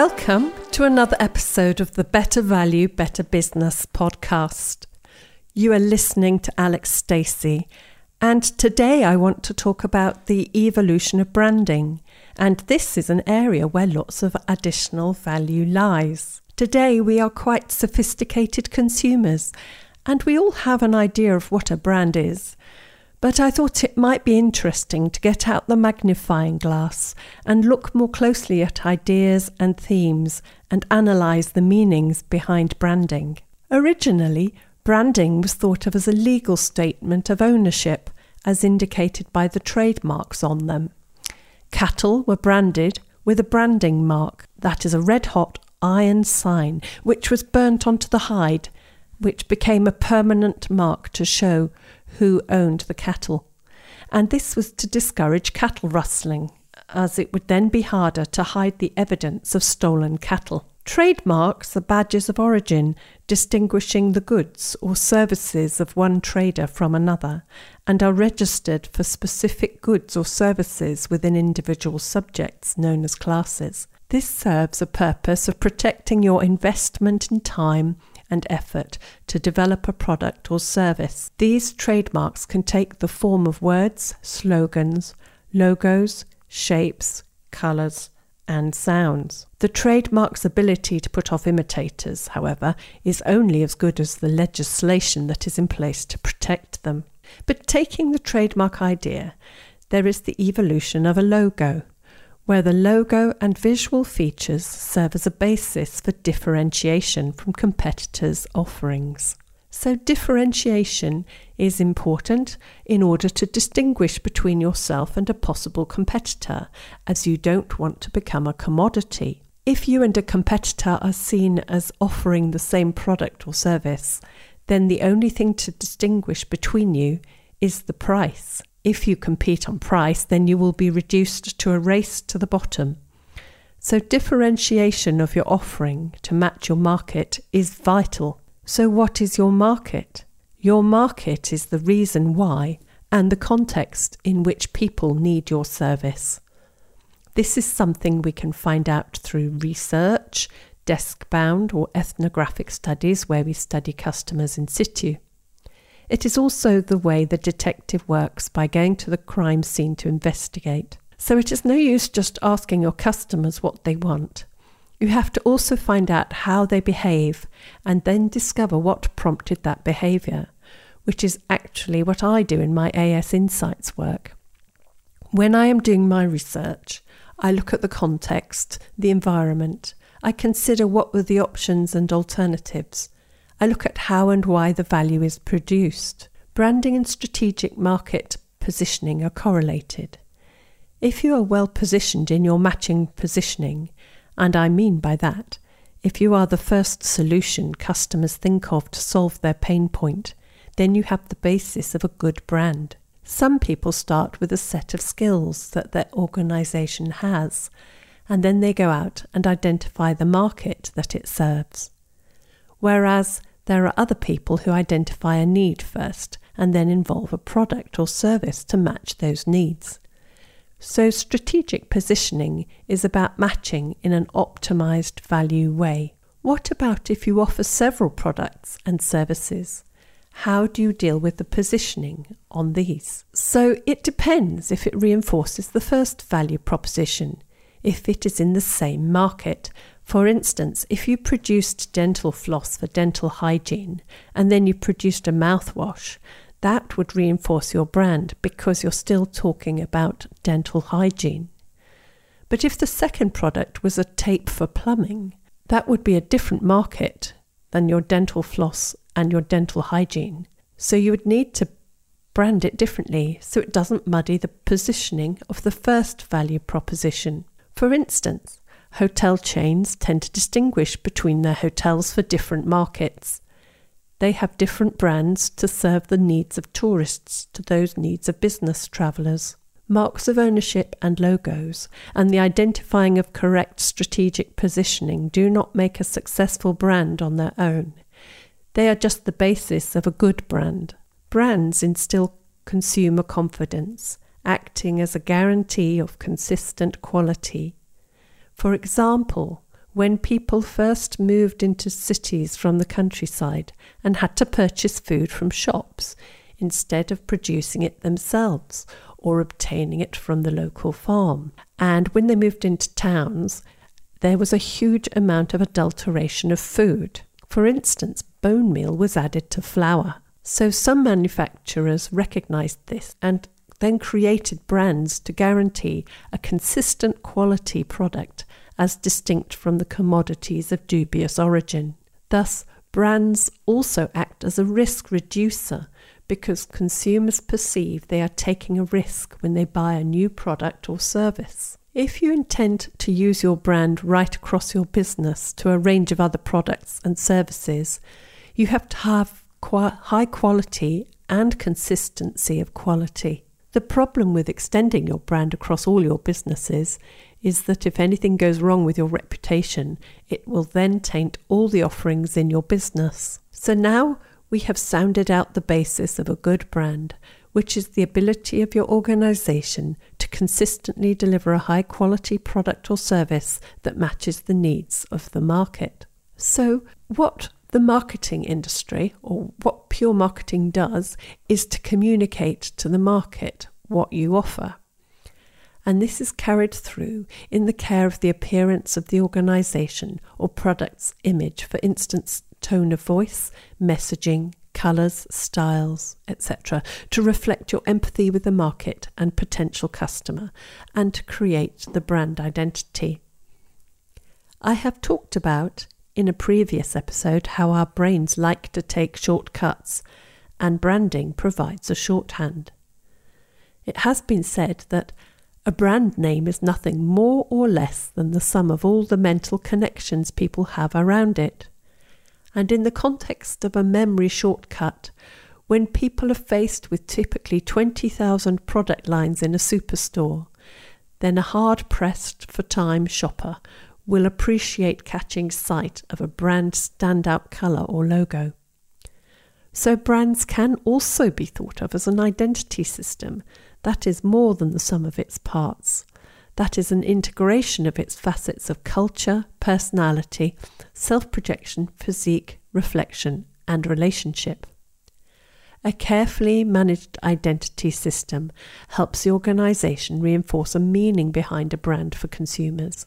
Welcome to another episode of the Better Value, Better Business podcast. You are listening to Alex Stacey, and today I want to talk about the evolution of branding. And this is an area where lots of additional value lies. Today we are quite sophisticated consumers, and we all have an idea of what a brand is. But I thought it might be interesting to get out the magnifying glass and look more closely at ideas and themes and analyse the meanings behind branding. Originally, branding was thought of as a legal statement of ownership, as indicated by the trademarks on them. Cattle were branded with a branding mark, that is, a red hot iron sign, which was burnt onto the hide, which became a permanent mark to show who owned the cattle. And this was to discourage cattle rustling, as it would then be harder to hide the evidence of stolen cattle. Trademarks are badges of origin distinguishing the goods or services of one trader from another and are registered for specific goods or services within individual subjects known as classes. This serves a purpose of protecting your investment in time and effort to develop a product or service. These trademarks can take the form of words, slogans, logos, shapes, colours, and sounds. The trademark's ability to put off imitators, however, is only as good as the legislation that is in place to protect them. But taking the trademark idea, there is the evolution of a logo where the logo and visual features serve as a basis for differentiation from competitors' offerings. So, differentiation is important in order to distinguish between yourself and a possible competitor, as you don't want to become a commodity. If you and a competitor are seen as offering the same product or service, then the only thing to distinguish between you is the price. If you compete on price, then you will be reduced to a race to the bottom. So, differentiation of your offering to match your market is vital. So, what is your market? Your market is the reason why and the context in which people need your service. This is something we can find out through research, desk bound, or ethnographic studies where we study customers in situ. It is also the way the detective works by going to the crime scene to investigate. So it is no use just asking your customers what they want. You have to also find out how they behave and then discover what prompted that behaviour, which is actually what I do in my AS Insights work. When I am doing my research, I look at the context, the environment, I consider what were the options and alternatives, I look at how and why the value is produced. Branding and strategic market positioning are correlated. If you are well positioned in your matching positioning, and I mean by that, if you are the first solution customers think of to solve their pain point, then you have the basis of a good brand. Some people start with a set of skills that their organization has, and then they go out and identify the market that it serves. Whereas there are other people who identify a need first and then involve a product or service to match those needs. So, strategic positioning is about matching in an optimized value way. What about if you offer several products and services? How do you deal with the positioning on these? So, it depends if it reinforces the first value proposition, if it is in the same market, for instance, if you produced dental floss for dental hygiene and then you produced a mouthwash, that would reinforce your brand because you're still talking about dental hygiene. But if the second product was a tape for plumbing, that would be a different market than your dental floss and your dental hygiene. So you would need to brand it differently so it doesn't muddy the positioning of the first value proposition. For instance, hotel chains tend to distinguish between their hotels for different markets. They have different brands to serve the needs of tourists to those needs of business travellers. Marks of ownership and logos, and the identifying of correct strategic positioning do not make a successful brand on their own. They are just the basis of a good brand. Brands instill consumer confidence, acting as a guarantee of consistent quality for example, when people first moved into cities from the countryside and had to purchase food from shops instead of producing it themselves or obtaining it from the local farm. And when they moved into towns, there was a huge amount of adulteration of food. For instance, bone meal was added to flour. So some manufacturers recognized this and then created brands to guarantee a consistent quality product as distinct from the commodities of dubious origin. Thus, brands also act as a risk reducer because consumers perceive they are taking a risk when they buy a new product or service. If you intend to use your brand right across your business to a range of other products and services, you have to have high quality and consistency of quality. The problem with extending your brand across all your businesses is that if anything goes wrong with your reputation, it will then taint all the offerings in your business. So now we have sounded out the basis of a good brand, which is the ability of your organization to consistently deliver a high quality product or service that matches the needs of the market. So, what the marketing industry, or what pure marketing does, is to communicate to the market what you offer. And this is carried through in the care of the appearance of the organization or product's image, for instance, tone of voice, messaging, colours, styles, etc., to reflect your empathy with the market and potential customer and to create the brand identity. I have talked about in a previous episode how our brains like to take shortcuts, and branding provides a shorthand. It has been said that a brand name is nothing more or less than the sum of all the mental connections people have around it. And in the context of a memory shortcut, when people are faced with typically 20,000 product lines in a superstore, then a hard pressed for time shopper will appreciate catching sight of a brand standout colour or logo. So, brands can also be thought of as an identity system that is more than the sum of its parts. That is an integration of its facets of culture, personality, self projection, physique, reflection, and relationship. A carefully managed identity system helps the organisation reinforce a meaning behind a brand for consumers.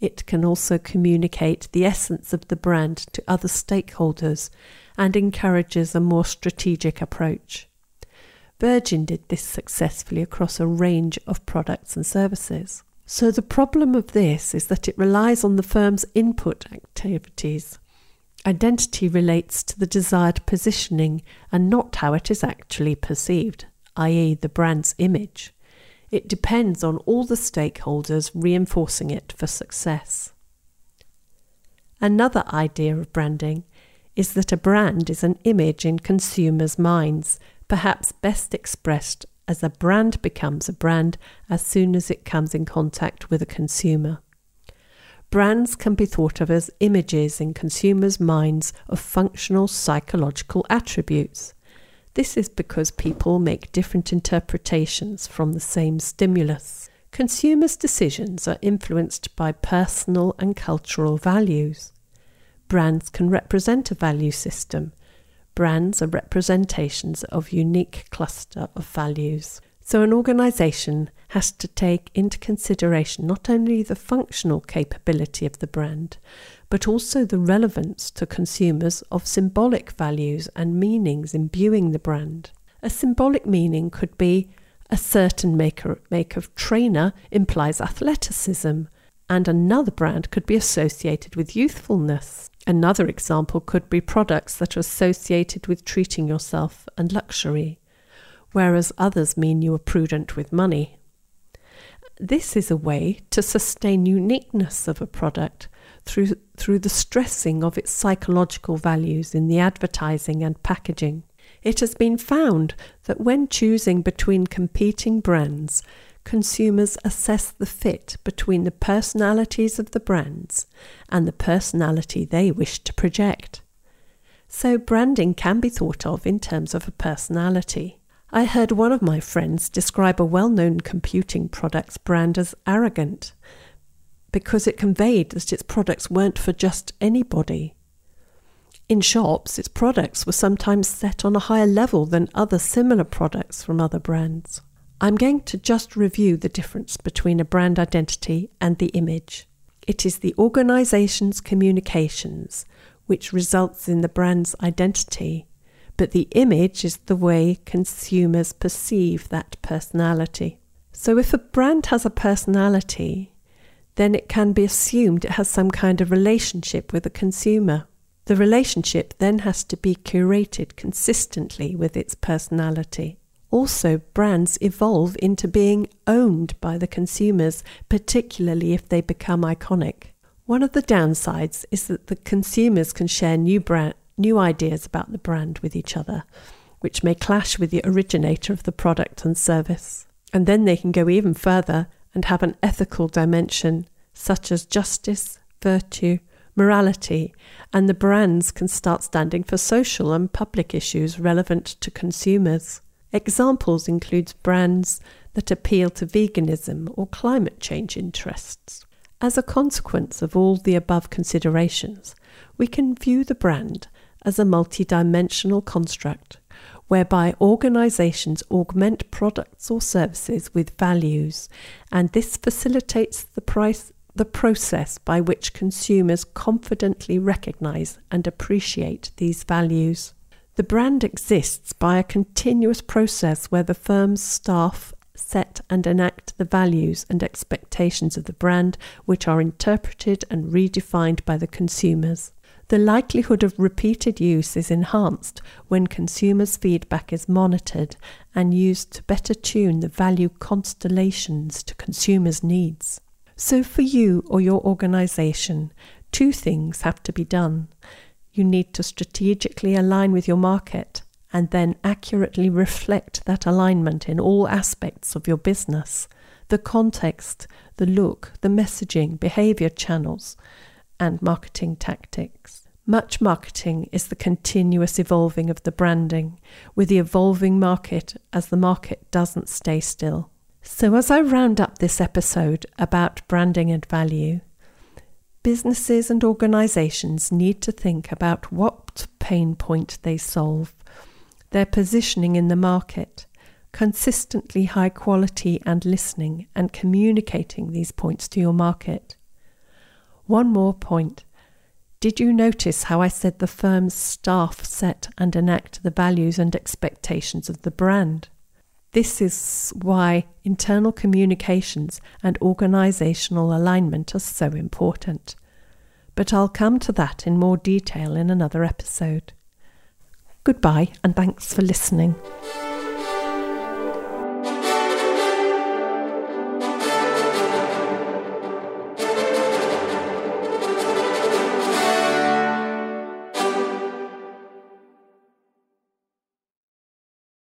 It can also communicate the essence of the brand to other stakeholders and encourages a more strategic approach. Virgin did this successfully across a range of products and services. So, the problem of this is that it relies on the firm's input activities. Identity relates to the desired positioning and not how it is actually perceived, i.e., the brand's image. It depends on all the stakeholders reinforcing it for success. Another idea of branding is that a brand is an image in consumers' minds, perhaps best expressed as a brand becomes a brand as soon as it comes in contact with a consumer. Brands can be thought of as images in consumers' minds of functional psychological attributes. This is because people make different interpretations from the same stimulus. Consumers' decisions are influenced by personal and cultural values. Brands can represent a value system. Brands are representations of unique cluster of values. So an organization has to take into consideration not only the functional capability of the brand, but also the relevance to consumers of symbolic values and meanings imbuing the brand. A symbolic meaning could be a certain maker, make of trainer implies athleticism, and another brand could be associated with youthfulness. Another example could be products that are associated with treating yourself and luxury, whereas others mean you are prudent with money. This is a way to sustain uniqueness of a product through, through the stressing of its psychological values in the advertising and packaging. It has been found that when choosing between competing brands, consumers assess the fit between the personalities of the brands and the personality they wish to project. So, branding can be thought of in terms of a personality. I heard one of my friends describe a well known computing product's brand as arrogant because it conveyed that its products weren't for just anybody. In shops, its products were sometimes set on a higher level than other similar products from other brands. I'm going to just review the difference between a brand identity and the image. It is the organization's communications which results in the brand's identity, but the image is the way consumers perceive that personality. So if a brand has a personality, then it can be assumed it has some kind of relationship with the consumer. The relationship then has to be curated consistently with its personality. Also, brands evolve into being owned by the consumers, particularly if they become iconic. One of the downsides is that the consumers can share new brand, new ideas about the brand with each other, which may clash with the originator of the product and service. And then they can go even further and have an ethical dimension, such as justice, virtue, morality, and the brands can start standing for social and public issues relevant to consumers. Examples include brands that appeal to veganism or climate change interests. As a consequence of all the above considerations, we can view the brand as a multidimensional construct whereby organizations augment products or services with values, and this facilitates the price the process by which consumers confidently recognize and appreciate these values. The brand exists by a continuous process where the firm's staff set and enact the values and expectations of the brand, which are interpreted and redefined by the consumers. The likelihood of repeated use is enhanced when consumers' feedback is monitored and used to better tune the value constellations to consumers' needs. So, for you or your organization, two things have to be done. You need to strategically align with your market and then accurately reflect that alignment in all aspects of your business the context, the look, the messaging, behavior channels, and marketing tactics. Much marketing is the continuous evolving of the branding, with the evolving market as the market doesn't stay still. So, as I round up this episode about branding and value, businesses and organizations need to think about what pain point they solve, their positioning in the market, consistently high quality and listening and communicating these points to your market. One more point. Did you notice how I said the firm's staff set and enact the values and expectations of the brand? This is why internal communications and organisational alignment are so important. But I'll come to that in more detail in another episode. Goodbye and thanks for listening.